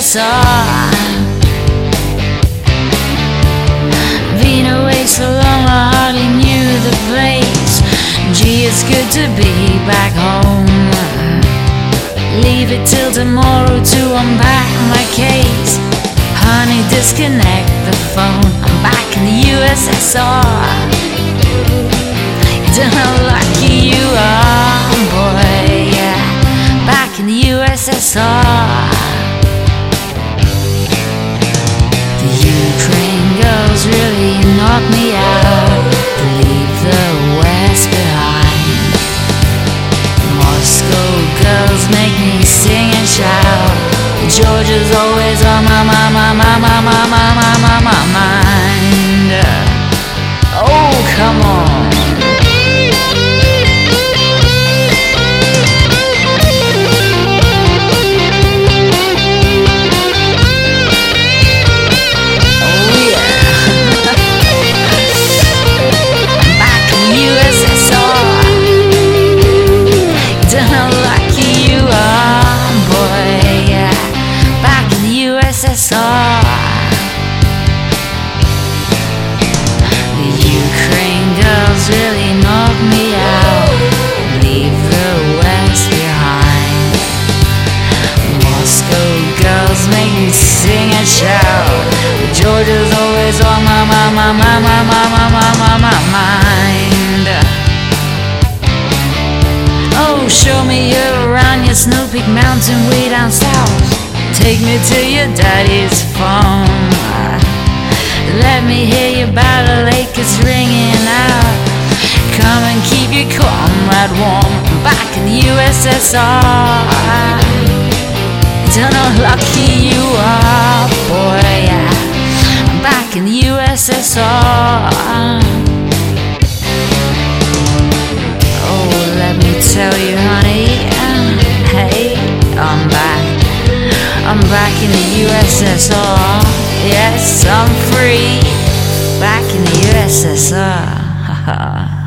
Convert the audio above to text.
USSR. Been away so long, I hardly knew the place. Gee, it's good to be back home. Leave it till tomorrow to unpack my case. Honey, disconnect the phone. I'm back in the USSR. Don't know how lucky you are, boy. Yeah, back in the USSR. Ukraine girls really knocked me out. Leave the West behind. Moscow girls make me sing and shout. Georgia's always on my, my, my, my, my, my, my, my, my, my mind. USSR. The Ukraine girls really knocked me out. Leave the West behind. Moscow girls make me sing and shout. Georgia's always on my, my, my, my, my, my, my, my, mind. Oh, show me around your Snow Peak Mountain way down south. Take me to your daddy's farm. Let me hear your battle is ringing out. Come and keep your comrade warm. Back in the USSR. Don't know how lucky you are, boy. Yeah, back in the USSR. Oh, let me tell you, honey. back in the USSR. Yes, I'm free. Back in the USSR.